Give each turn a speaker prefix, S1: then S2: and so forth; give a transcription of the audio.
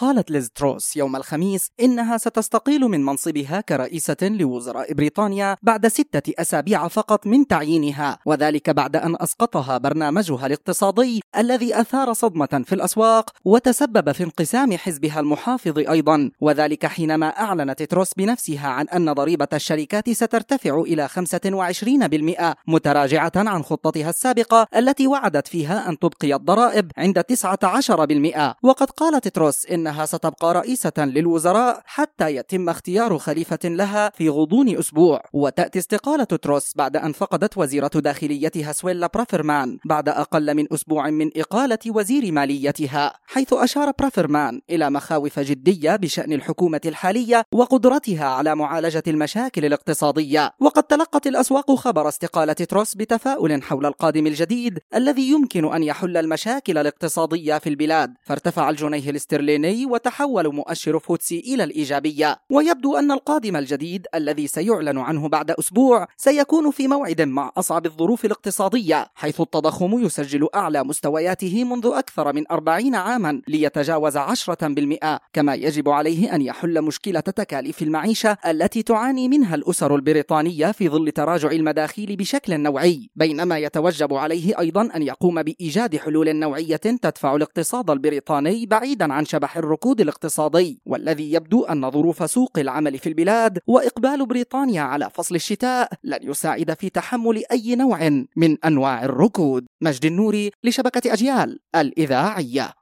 S1: قالت ليز تروس يوم الخميس إنها ستستقيل من منصبها كرئيسة لوزراء بريطانيا بعد ستة أسابيع فقط من تعيينها وذلك بعد أن أسقطها برنامجها الاقتصادي الذي أثار صدمة في الأسواق وتسبب في انقسام حزبها المحافظ أيضا وذلك حينما أعلنت تروس بنفسها عن أن ضريبة الشركات سترتفع إلى 25% متراجعة عن خطتها السابقة التي وعدت فيها أن تبقي الضرائب عند 19% وقد قالت تروس إنها ستبقى رئيسة للوزراء حتى يتم اختيار خليفة لها في غضون أسبوع. وتأتي استقالة تروس بعد أن فقدت وزيرة داخليتها سويلا برافرمان بعد أقل من أسبوع من إقالة وزير ماليتها حيث أشار برافرمان إلى مخاوف جدية بشأن الحكومة الحالية وقدرتها على معالجة المشاكل الاقتصادية. وقد تلقت الأسواق خبر استقالة تروس بتفاؤل حول القادم الجديد الذي يمكن أن يحل المشاكل الاقتصادية في البلاد. فارتفع الجنيه الاسترليني وتحول مؤشر فوتسي إلى الإيجابية. ويبدو أن القادم الجديد الذي سيعلن عنه بعد أسبوع سيكون في موعد مع أصعب الظروف الاقتصادية حيث التضخم يسجل أعلى مستوياته منذ أكثر من أربعين عاما ليتجاوز عشرة بالمئة. كما يجب عليه أن يحل مشكلة تكاليف المعيشة التي تعاني منها الأسر البريطانية في ظل تراجع المداخيل بشكل نوعي. بينما يتوجب عليه أيضا أن يقوم بإيجاد حلول نوعية تدفع الاقتصاد البريطاني بعيدا عن شبح الركود الاقتصادي والذي يبدو أن ظروف سوق العمل في البلاد وإقبال بريطانيا على فصل الشتاء لن يساعد في تحمل أي نوع من أنواع الركود. مجد النوري لشبكة أجيال الإذاعية.